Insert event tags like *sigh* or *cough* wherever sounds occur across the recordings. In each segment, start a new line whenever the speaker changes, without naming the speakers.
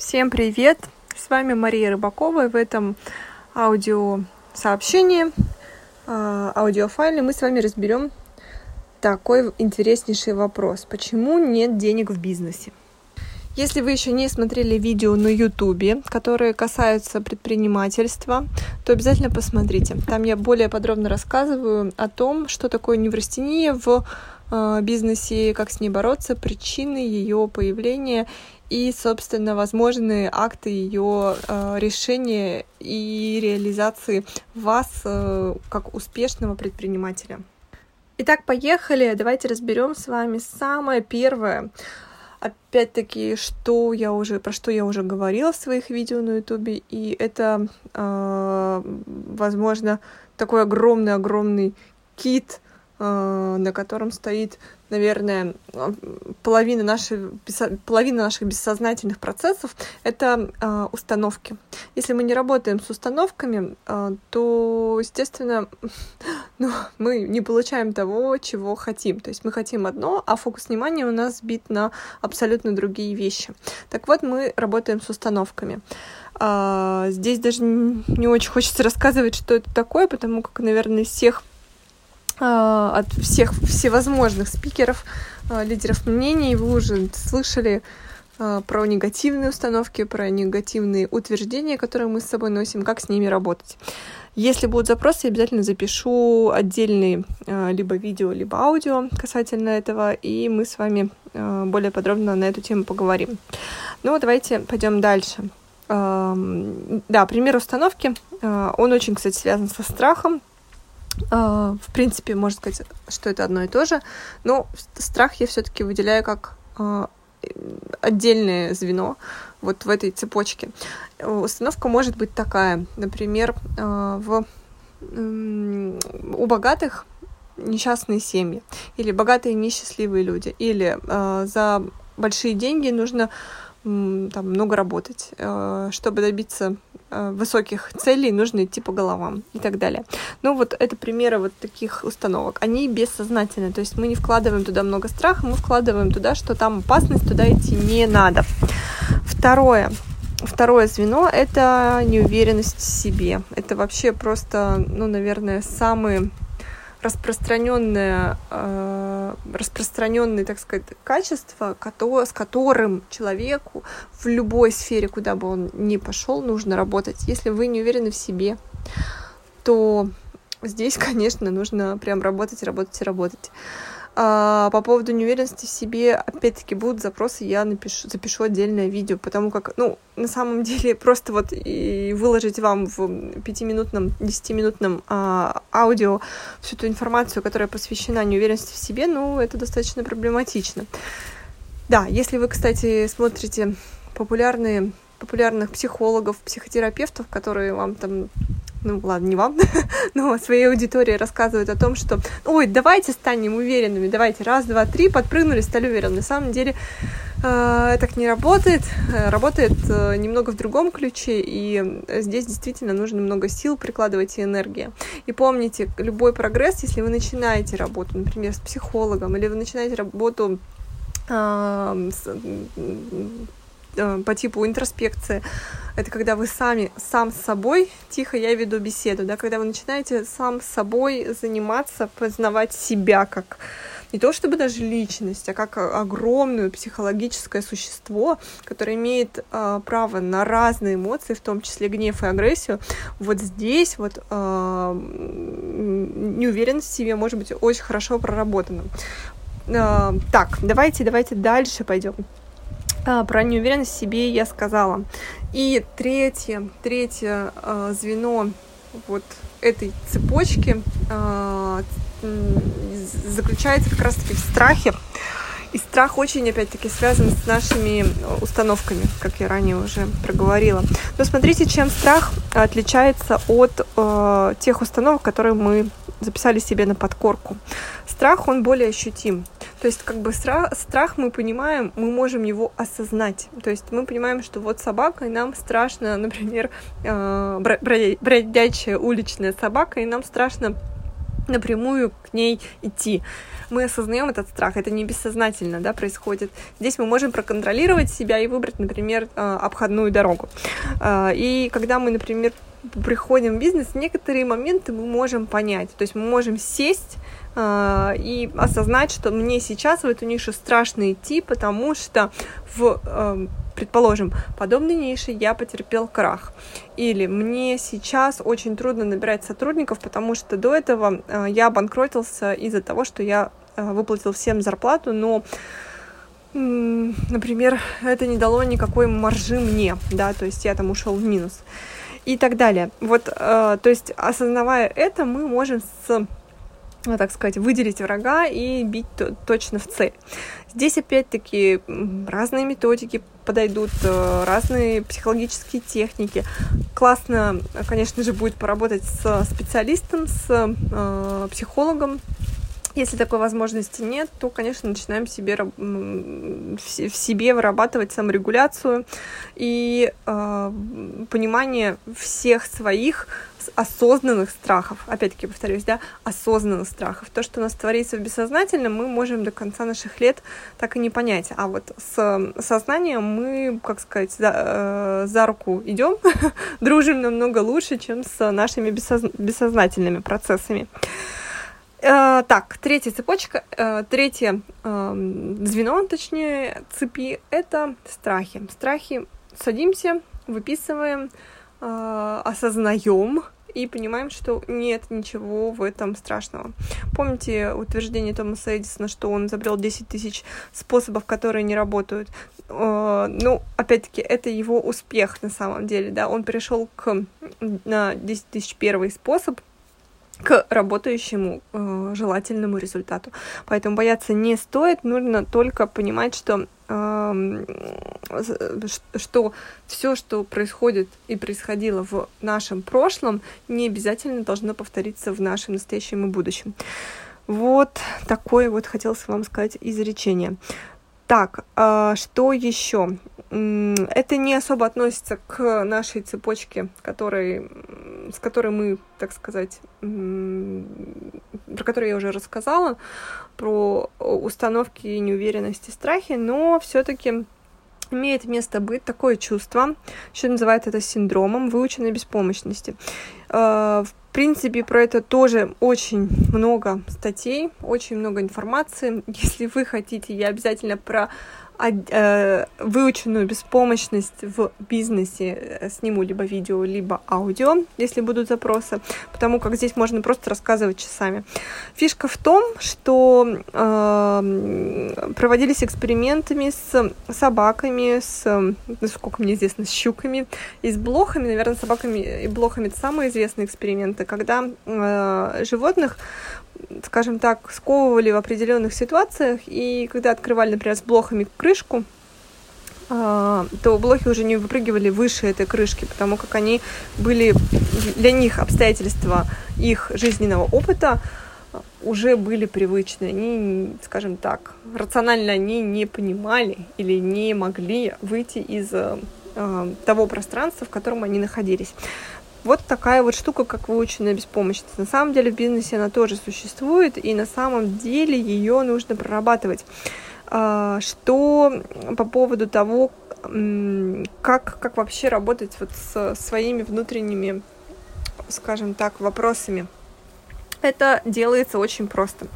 Всем привет! С вами Мария Рыбакова, и в этом аудиосообщении, а, аудиофайле мы с вами разберем такой интереснейший вопрос. Почему нет денег в бизнесе? Если вы еще не смотрели видео на YouTube, которые касаются предпринимательства, то обязательно посмотрите. Там я более подробно рассказываю о том, что такое неврастения в а, бизнесе, как с ней бороться, причины ее появления и, собственно, возможные акты ее э, решения и реализации вас э, как успешного предпринимателя. Итак, поехали. Давайте разберем с вами самое первое. Опять-таки, что я уже про что я уже говорила в своих видео на Ютубе, и это, э, возможно, такой огромный-огромный кит на котором стоит, наверное, половина, нашей, половина наших бессознательных процессов, это э, установки. Если мы не работаем с установками, э, то, естественно, *laughs* ну, мы не получаем того, чего хотим. То есть мы хотим одно, а фокус внимания у нас сбит на абсолютно другие вещи. Так вот, мы работаем с установками. Здесь даже не очень хочется рассказывать, что это такое, потому как, наверное, всех а, от всех всевозможных спикеров, а, лидеров мнений. Вы уже слышали а, про негативные установки, про негативные утверждения, которые мы с собой носим, как с ними работать. Если будут запросы, я обязательно запишу отдельные либо видео, либо аудио касательно этого, и мы с вами более подробно на эту тему поговорим. Ну, давайте пойдем дальше. Да, пример установки. Он очень, кстати, связан со страхом, а, в принципе, можно сказать, что это одно и то же, но страх я все-таки выделяю как а, отдельное звено вот в этой цепочке. Установка может быть такая, например, а, в, у богатых несчастные семьи, или богатые несчастливые люди, или за большие деньги нужно там много работать. Чтобы добиться высоких целей, нужно идти по головам и так далее. Ну вот это примеры вот таких установок. Они бессознательные, то есть мы не вкладываем туда много страха, мы вкладываем туда, что там опасность, туда идти не надо. Второе. Второе звено — это неуверенность в себе. Это вообще просто, ну, наверное, самые распространенное, э, распространенное, так сказать, качество, с которым человеку в любой сфере, куда бы он ни пошел, нужно работать. Если вы не уверены в себе, то здесь, *laughs* конечно, нужно прям работать, работать и работать. А, по поводу неуверенности в себе, опять-таки, будут запросы, я напишу, запишу отдельное видео, потому как, ну, на самом *laughs* деле, просто вот и выложить вам в пятиминутном, десятиминутном а, аудио всю ту информацию, которая посвящена неуверенности в себе, ну, это достаточно проблематично. Да, если вы, кстати, смотрите популярные популярных психологов, психотерапевтов, которые вам там ну ладно, не вам, *laughs* но своей аудитории рассказывают о том, что ой, давайте станем уверенными, давайте раз, два, три, подпрыгнули, стали уверенными. На самом деле э, так не работает, э, работает э, немного в другом ключе, и здесь действительно нужно много сил прикладывать и энергии. И помните, любой прогресс, если вы начинаете работу, например, с психологом, или вы начинаете работу э, с, по типу интроспекции. Это когда вы сами, сам с собой, тихо я веду беседу, да, когда вы начинаете сам с собой заниматься, познавать себя как не то чтобы даже личность, а как огромное психологическое существо, которое имеет э, право на разные эмоции, в том числе гнев и агрессию, вот здесь вот э, неуверенность в себе может быть очень хорошо проработана. Э, так, давайте, давайте дальше пойдем. А, про неуверенность в себе я сказала. И третье, третье э, звено вот этой цепочки э, заключается как раз-таки в страхе. И страх очень, опять-таки, связан с нашими установками, как я ранее уже проговорила. Но смотрите, чем страх отличается от э, тех установок, которые мы записали себе на подкорку. Страх, он более ощутим. То есть, как бы страх, страх мы понимаем, мы можем его осознать. То есть мы понимаем, что вот собака, и нам страшно, *laughs* например, э, бродячая уличная собака, и нам страшно напрямую к ней идти. Мы осознаем этот страх, это не бессознательно да, происходит. Здесь мы можем проконтролировать себя и выбрать, например, э, обходную дорогу. Э, и когда мы, например, приходим в бизнес, некоторые моменты мы можем понять. То есть мы можем сесть и осознать, что мне сейчас в эту нишу страшно идти, потому что в предположим, подобной нише я потерпел крах. Или мне сейчас очень трудно набирать сотрудников, потому что до этого э, я обанкротился из-за того, что я э, выплатил всем зарплату, но например, это не дало никакой маржи мне, да, то есть я там ушел в минус и так далее. Вот, э, то есть, осознавая это, мы можем с ну, так сказать, выделить врага и бить точно в цель. Здесь опять-таки разные методики подойдут, э, разные психологические техники. Классно, конечно же, будет поработать с специалистом, с э, психологом, если такой возможности нет, то, конечно, начинаем себе, в себе вырабатывать саморегуляцию и э, понимание всех своих осознанных страхов. Опять-таки повторюсь, да, осознанных страхов. То, что у нас творится в бессознательном, мы можем до конца наших лет так и не понять. А вот с сознанием мы, как сказать, за, э, за руку идем, *laughs* дружим намного лучше, чем с нашими бессознательными процессами. Э, так, третья цепочка, э, третье э, звено, точнее, цепи, это страхи. Страхи садимся, выписываем, э, осознаем и понимаем, что нет ничего в этом страшного. Помните утверждение Томаса Эдисона, что он изобрел 10 тысяч способов, которые не работают? Э, ну, опять-таки, это его успех на самом деле, да, он перешел к на 10 тысяч первый способ, к работающему э, желательному результату. Поэтому бояться не стоит, нужно только понимать, что что все, что происходит и происходило в нашем прошлом, не обязательно должно повториться в нашем настоящем и будущем. Вот такое вот хотелось вам сказать изречение. Так, э, что еще? Это не особо относится к нашей цепочке, которой, с которой мы, так сказать, про которую я уже рассказала, про установки неуверенности, страхи, но все-таки имеет место быть такое чувство, еще называют это синдромом выученной беспомощности. Э, в принципе, про это тоже очень много статей, очень много информации. *laughs* Если вы хотите, я обязательно про Э, выученную беспомощность в бизнесе э, сниму либо видео, либо аудио, если будут запросы, потому как здесь можно просто рассказывать часами. Фишка в том, что э, проводились экспериментами с собаками, с, насколько мне известно, с щуками и с блохами. Наверное, собаками и блохами это самые известные эксперименты, когда э, животных скажем так, сковывали в определенных ситуациях, и когда открывали, например, с блохами крышку, а, то блохи уже не выпрыгивали выше этой крышки, потому как они были для них обстоятельства их жизненного опыта уже были привычны. Они, скажем так, рационально они не понимали или не могли выйти из э, того пространства, в котором они находились. Вот такая вот штука, как выученная беспомощность. На самом деле в бизнесе она тоже существует, и на самом деле ее нужно прорабатывать. А, что по поводу того, как, как вообще работать вот с своими внутренними, скажем так, вопросами. Это делается очень просто.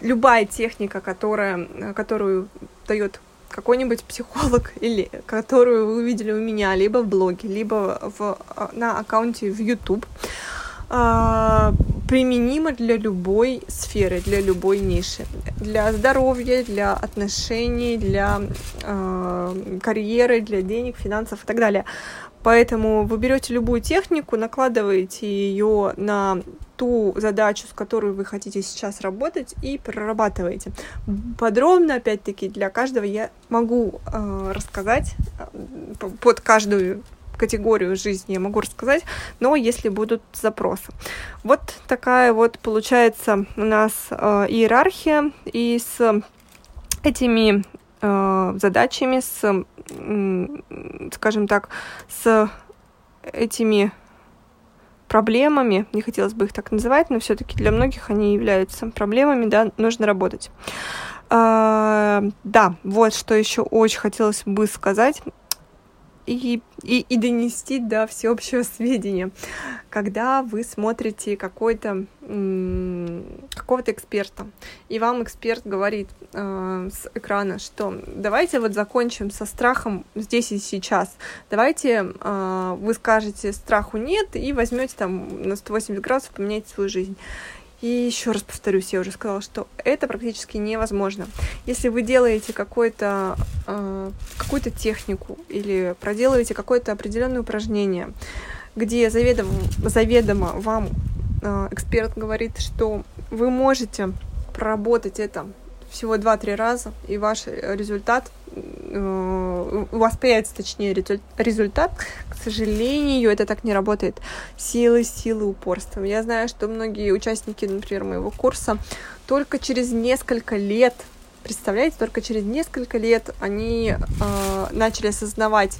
Любая техника, которая, которую дает какой-нибудь психолог, *laughs* или которую вы увидели у меня, либо в блоге, либо в, а, на аккаунте в YouTube, а, применимо для любой сферы, для любой ниши. Для здоровья, для отношений, для э, карьеры, для денег, финансов и так далее. Поэтому вы берете любую технику, накладываете ее на ту задачу, с которой вы хотите сейчас работать, и прорабатываете. Подробно, опять-таки, для каждого я могу э, рассказать э, под каждую категорию жизни я могу рассказать, но если будут запросы. Вот такая вот получается у нас э, иерархия, и с этими э, задачами, с, э, скажем так, с этими проблемами, не хотелось бы их так называть, но все-таки для многих они являются проблемами, да, нужно работать. А, да, вот что еще очень хотелось бы сказать и, и, и донести до всеобщего сведения. Когда вы смотрите какой-то какого-то эксперта, и вам эксперт говорит э, с экрана, что давайте вот закончим со страхом здесь и сейчас. Давайте э, вы скажете страху нет и возьмете там на 180 градусов поменять свою жизнь. И еще раз повторюсь, я уже сказала, что это практически невозможно. Если вы делаете какой-то, э, какую-то технику или проделываете какое-то определенное упражнение, где заведомо, заведомо вам э, эксперт говорит, что вы можете проработать это всего 2-3 раза, и ваш результат, э, появится, точнее, результат, к сожалению, это так не работает. Силы, силы, упорства. Я знаю, что многие участники, например, моего курса только через несколько лет, представляете, только через несколько лет они э, начали осознавать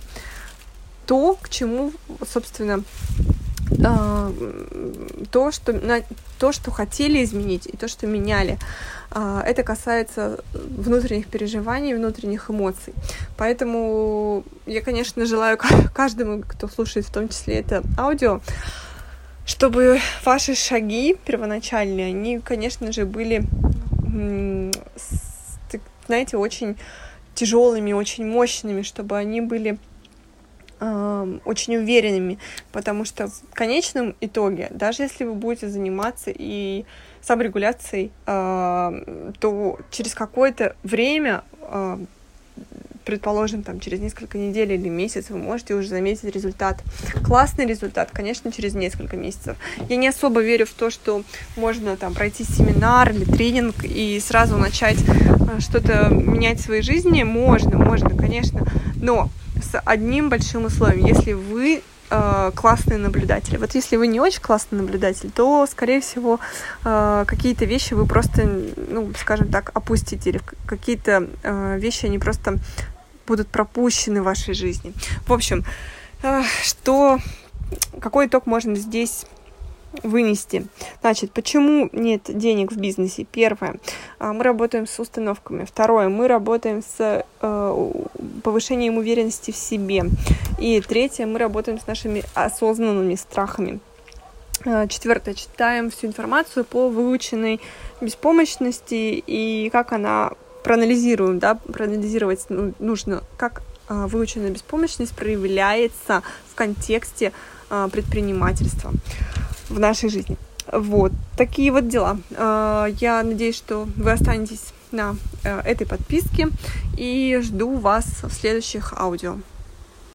то, к чему, собственно, то, что, на, то, что хотели изменить, и то, что меняли. А, это касается внутренних переживаний, внутренних эмоций. Поэтому я, конечно, желаю каждому, кто слушает в том числе это аудио, чтобы ваши шаги первоначальные, они, конечно же, были, знаете, очень тяжелыми, очень мощными, чтобы они были очень уверенными, потому что в конечном итоге, даже если вы будете заниматься и саморегуляцией, то через какое-то время, предположим, там, через несколько недель или месяц, вы можете уже заметить результат. Классный результат, конечно, через несколько месяцев. Я не особо верю в то, что можно там пройти семинар или тренинг и сразу начать а, что-то менять в своей жизни. Можно, можно, конечно, но с одним большим условием. Если вы э, классный наблюдатель. Вот если вы не очень классный наблюдатель, то, скорее всего, э, какие-то вещи вы просто, ну, скажем так, опустите, или какие-то э, вещи, они просто будут пропущены в вашей жизни. В общем, э, что, какой итог можно здесь вынести. Значит, почему нет денег в бизнесе? Первое, а, мы работаем с установками. Второе, мы работаем с э, повышением уверенности в себе. И третье, мы работаем с нашими осознанными страхами. Э, четвертое, читаем всю информацию по выученной беспомощности и как она проанализируем, да, проанализировать ну, нужно, как э, выученная беспомощность проявляется в контексте предпринимательства в нашей жизни. Вот, такие вот дела. А, я надеюсь, что вы останетесь на э, этой подписке и жду вас в следующих аудио.